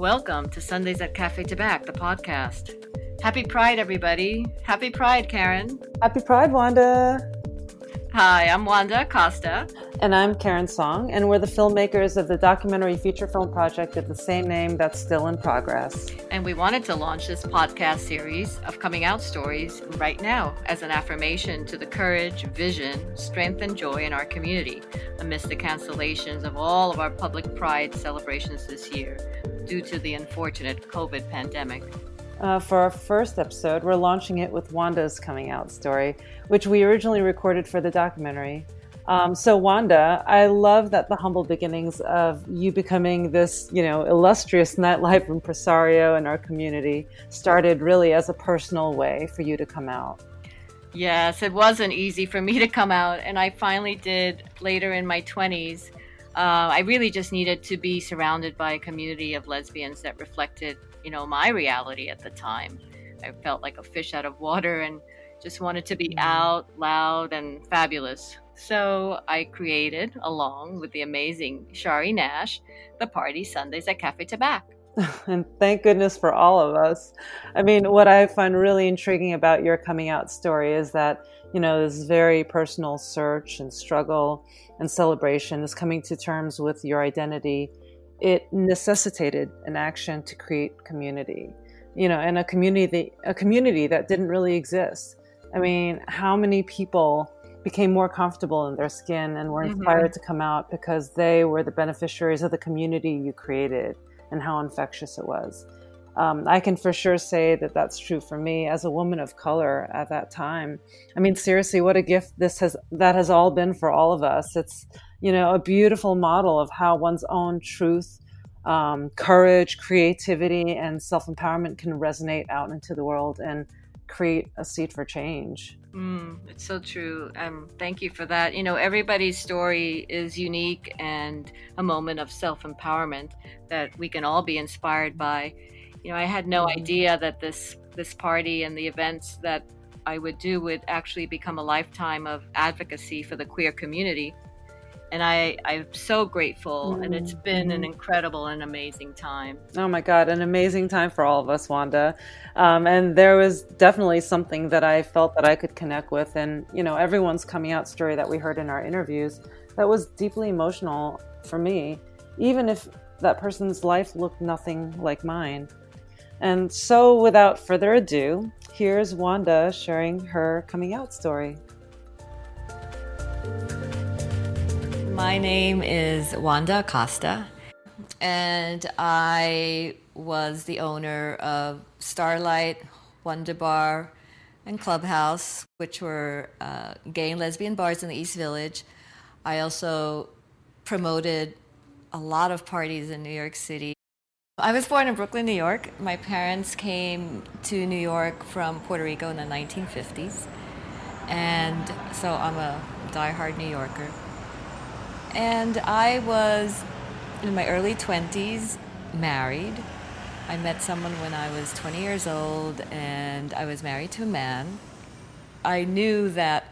Welcome to Sundays at Cafe Tabac, the podcast. Happy Pride, everybody. Happy Pride, Karen. Happy Pride, Wanda. Hi, I'm Wanda Acosta. And I'm Karen Song, and we're the filmmakers of the documentary feature film project of the same name that's still in progress. And we wanted to launch this podcast series of coming out stories right now as an affirmation to the courage, vision, strength, and joy in our community amidst the cancellations of all of our public pride celebrations this year due to the unfortunate COVID pandemic. Uh, for our first episode, we're launching it with Wanda's coming out story, which we originally recorded for the documentary. Um, so, Wanda, I love that the humble beginnings of you becoming this, you know, illustrious nightlife impresario in our community started really as a personal way for you to come out. Yes, it wasn't easy for me to come out, and I finally did later in my 20s. Uh, I really just needed to be surrounded by a community of lesbians that reflected, you know, my reality at the time. I felt like a fish out of water and just wanted to be mm-hmm. out, loud, and fabulous. So I created, along with the amazing Shari Nash, the party Sundays at Cafe Tabac. and thank goodness for all of us. I mean, what I find really intriguing about your coming out story is that, you know, this very personal search and struggle and celebration, this coming to terms with your identity, it necessitated an action to create community. You know, and a community a community that didn't really exist. I mean, how many people became more comfortable in their skin and were mm-hmm. inspired mm-hmm. to come out because they were the beneficiaries of the community you created and how infectious it was. Um, I can for sure say that that's true for me as a woman of color at that time. I mean, seriously, what a gift this has that has all been for all of us. It's you know a beautiful model of how one's own truth, um, courage, creativity, and self empowerment can resonate out into the world and create a seed for change. Mm, it's so true. Um, thank you for that. You know, everybody's story is unique and a moment of self empowerment that we can all be inspired by. You know, I had no mm-hmm. idea that this this party and the events that I would do would actually become a lifetime of advocacy for the queer community and I, I'm so grateful. Mm-hmm. And it's mm-hmm. been an mm-hmm. incredible and amazing time. Oh my God, an amazing time for all of us, Wanda. Um, and there was definitely something that I felt that I could connect with. And, you know, everyone's coming out story that we heard in our interviews that was deeply emotional for me, even if that person's life looked nothing like mine. And so, without further ado, here's Wanda sharing her coming out story. My name is Wanda Acosta, and I was the owner of Starlight, Wonder Bar, and Clubhouse, which were uh, gay and lesbian bars in the East Village. I also promoted a lot of parties in New York City. I was born in Brooklyn, New York. My parents came to New York from Puerto Rico in the 1950s, and so I'm a die-hard New Yorker. And I was in my early 20s, married. I met someone when I was 20 years old, and I was married to a man. I knew that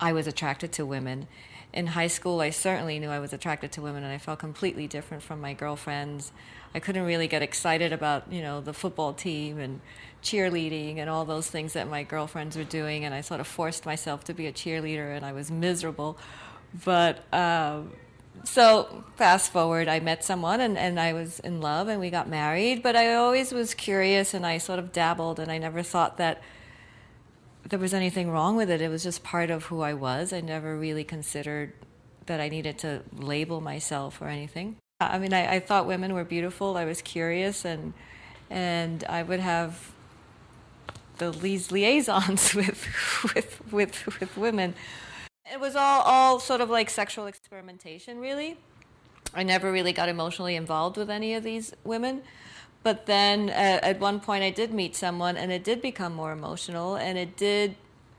I was attracted to women. In high school, I certainly knew I was attracted to women, and I felt completely different from my girlfriends. I couldn't really get excited about, you know, the football team and cheerleading and all those things that my girlfriends were doing, and I sort of forced myself to be a cheerleader, and I was miserable. But um, so fast forward, I met someone and, and I was in love and we got married. But I always was curious and I sort of dabbled and I never thought that there was anything wrong with it. It was just part of who I was. I never really considered that I needed to label myself or anything. I mean, I, I thought women were beautiful. I was curious and and I would have the these liaisons with with with with women it was all, all sort of like sexual experimentation, really. I never really got emotionally involved with any of these women. But then uh, at one point, I did meet someone, and it did become more emotional, and it did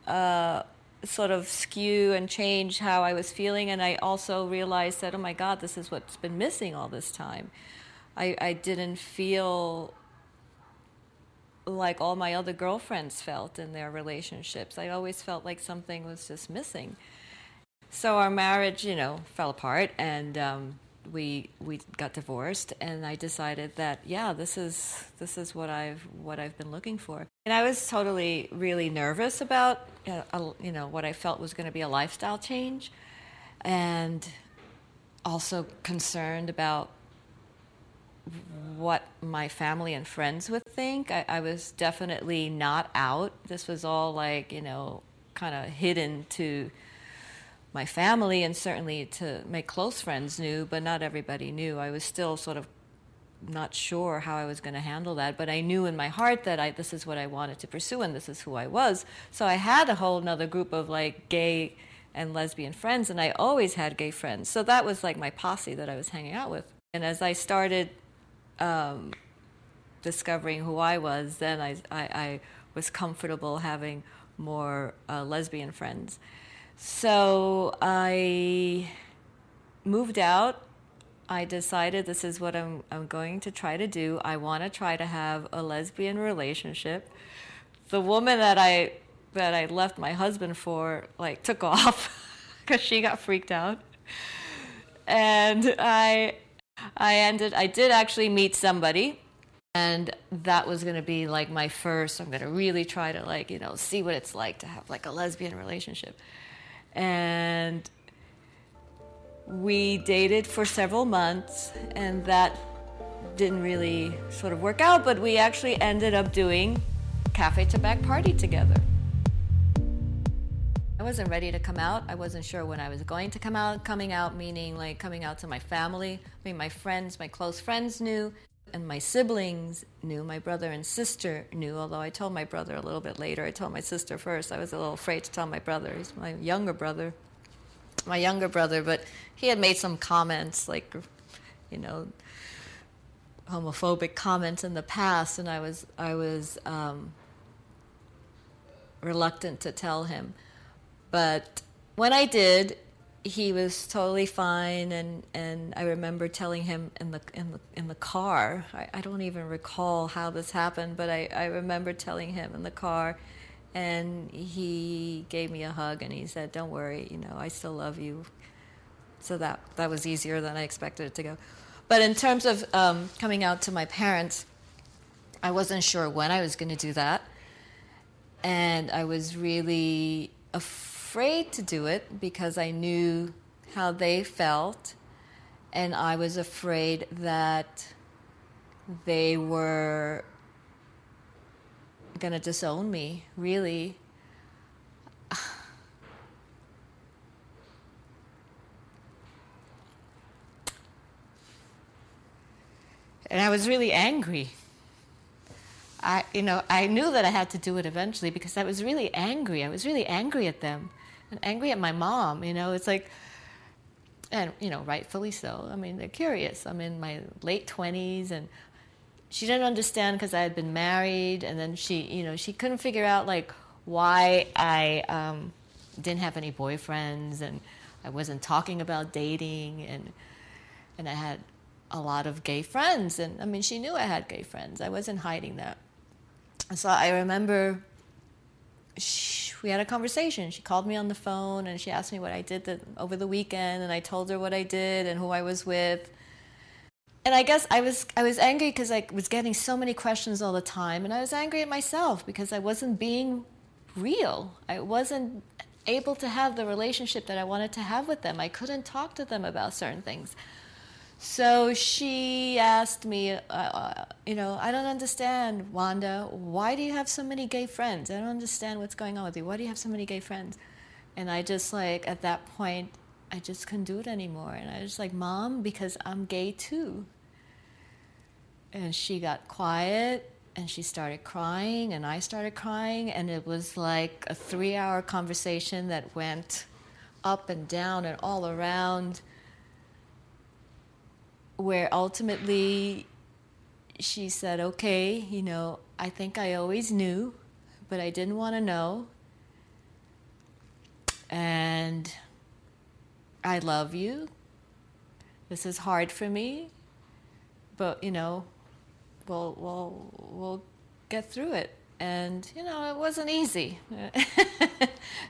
uh, sort of skew and change how I was feeling. And I also realized that, oh my God, this is what's been missing all this time. I, I didn't feel like all my other girlfriends felt in their relationships. I always felt like something was just missing. So our marriage, you know, fell apart, and um, we we got divorced, and I decided that yeah, this is this is what I've what I've been looking for. And I was totally really nervous about uh, you know what I felt was going to be a lifestyle change, and also concerned about what my family and friends would think. I, I was definitely not out. This was all like you know kind of hidden to my family and certainly to my close friends knew, but not everybody knew. I was still sort of not sure how I was going to handle that, but I knew in my heart that I, this is what I wanted to pursue and this is who I was. So I had a whole other group of like gay and lesbian friends, and I always had gay friends. So that was like my posse that I was hanging out with. And as I started um, discovering who I was, then I, I, I was comfortable having more uh, lesbian friends. So I moved out. I decided this is what I'm, I'm going to try to do. I want to try to have a lesbian relationship. The woman that I that I left my husband for like took off because she got freaked out, and I I ended. I did actually meet somebody and that was going to be like my first i'm going to really try to like you know see what it's like to have like a lesbian relationship and we dated for several months and that didn't really sort of work out but we actually ended up doing cafe Tabac party together. I wasn't ready to come out. I wasn't sure when i was going to come out coming out meaning like coming out to my family. I mean my friends my close friends knew and my siblings knew, my brother and sister knew, although I told my brother a little bit later. I told my sister first. I was a little afraid to tell my brother. He's my younger brother. My younger brother, but he had made some comments like, you know, homophobic comments in the past, and I was I was um, reluctant to tell him. But when I did, he was totally fine and, and I remember telling him in the in the in the car. I, I don't even recall how this happened but I, I remember telling him in the car and he gave me a hug and he said don't worry you know I still love you. So that that was easier than I expected it to go. But in terms of um, coming out to my parents I wasn't sure when I was going to do that and I was really afraid afraid to do it because I knew how they felt, and I was afraid that they were going to disown me, really. And I was really angry. I, you know, I knew that I had to do it eventually because I was really angry. I was really angry at them and angry at my mom. You know, it's like, and you know, rightfully so. I mean, they're curious. I'm in my late twenties, and she didn't understand because I had been married, and then she, you know, she couldn't figure out like why I um, didn't have any boyfriends, and I wasn't talking about dating, and and I had a lot of gay friends, and I mean, she knew I had gay friends. I wasn't hiding that. So I remember she, we had a conversation. She called me on the phone and she asked me what I did the, over the weekend, and I told her what I did and who I was with. And I guess I was I was angry because I was getting so many questions all the time, and I was angry at myself because I wasn't being real. I wasn't able to have the relationship that I wanted to have with them. I couldn't talk to them about certain things. So she asked me, uh, uh, you know, I don't understand, Wanda. Why do you have so many gay friends? I don't understand what's going on with you. Why do you have so many gay friends? And I just like at that point, I just couldn't do it anymore. And I was like, Mom, because I'm gay too. And she got quiet and she started crying and I started crying and it was like a 3-hour conversation that went up and down and all around where ultimately she said, okay, you know, I think I always knew, but I didn't want to know. And I love you. This is hard for me, but you know, we'll we'll we'll get through it. And you know it wasn't easy.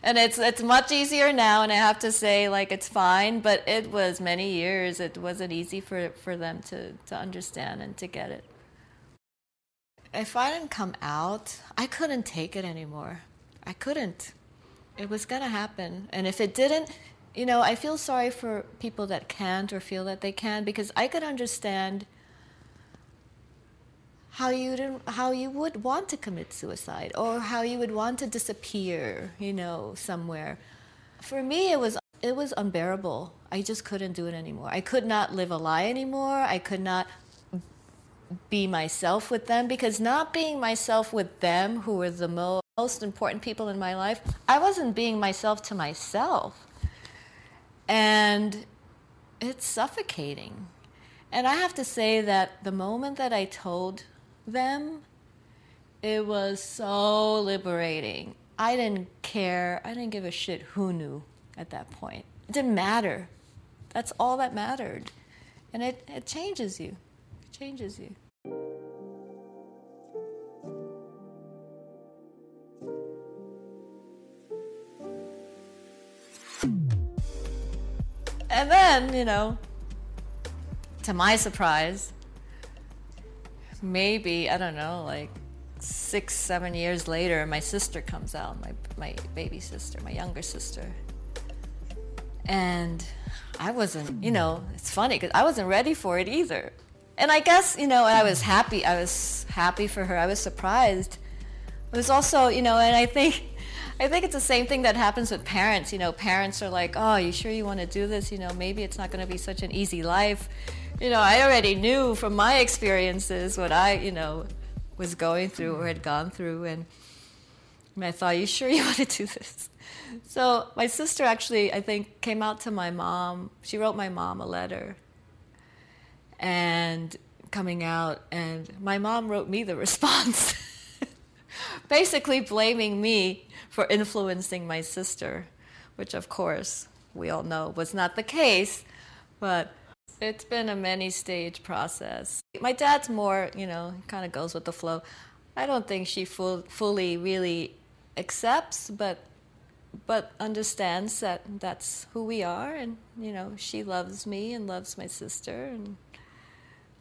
And it's it's much easier now and i have to say like it's fine but it was many years. It wasn't easy for for them to to understand and to get it. If i didn't come out i couldn't take it anymore. I couldn't. It was going to happen. And if it didn't you know i feel sorry for people that can't or feel that they can because i could understand how you how you would want to commit suicide or how you would want to disappear, you know, somewhere. For me, it was it was unbearable. I just couldn't do it anymore. I could not live a lie anymore. I could not be myself with them because not being myself with them, who were the mo- most important people in my life, I wasn't being myself to myself. And it's suffocating. And I have to say that the moment that I told them, it was so liberating. I didn't care. I didn't give a shit who knew at that point. It didn't matter. That's all that mattered. And it, it changes you. It changes you. And then, you know, to my surprise, maybe I don't know, like six, seven years later, my sister comes out, my my baby sister, my younger sister, and I wasn't, you know, it's funny because I wasn't ready for it either. And I guess, you know, I was happy. I was happy for her. I was surprised. It was also, you know, and I think, I think it's the same thing that happens with parents. You know, parents are like, "Oh, you sure you want to do this? You know, maybe it's not going to be such an easy life." You know, I already knew from my experiences what I, you know, was going through or had gone through. And, I thought, you sure you want to do this? So my sister actually, I think, came out to my mom. She wrote my mom a letter. And coming out, and my mom wrote me the response, basically blaming me for influencing my sister, which of course we all know was not the case. But it's been a many stage process. My dad's more, you know, kind of goes with the flow. I don't think she full, fully really accepts, but but understands that that's who we are, and you know, she loves me and loves my sister and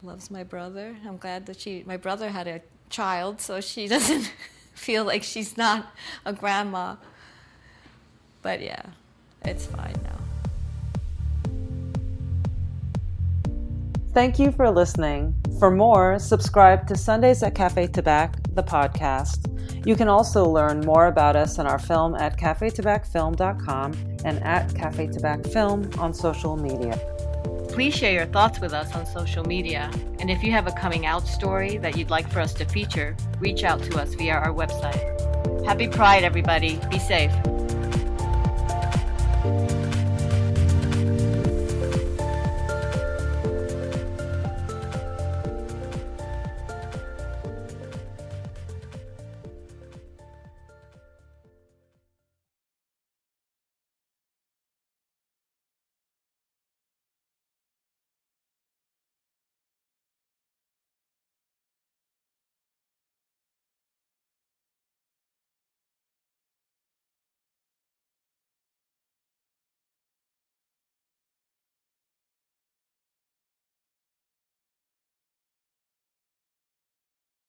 loves my brother. I'm glad that she, my brother had a child, so she doesn't feel like she's not a grandma. But yeah, it's fine Thank you for listening. For more, subscribe to Sundays at Cafe Tabac, the podcast. You can also learn more about us and our film at cafetabacfilm.com and at Cafe Tabac Film on social media. Please share your thoughts with us on social media. And if you have a coming out story that you'd like for us to feature, reach out to us via our website. Happy Pride, everybody. Be safe.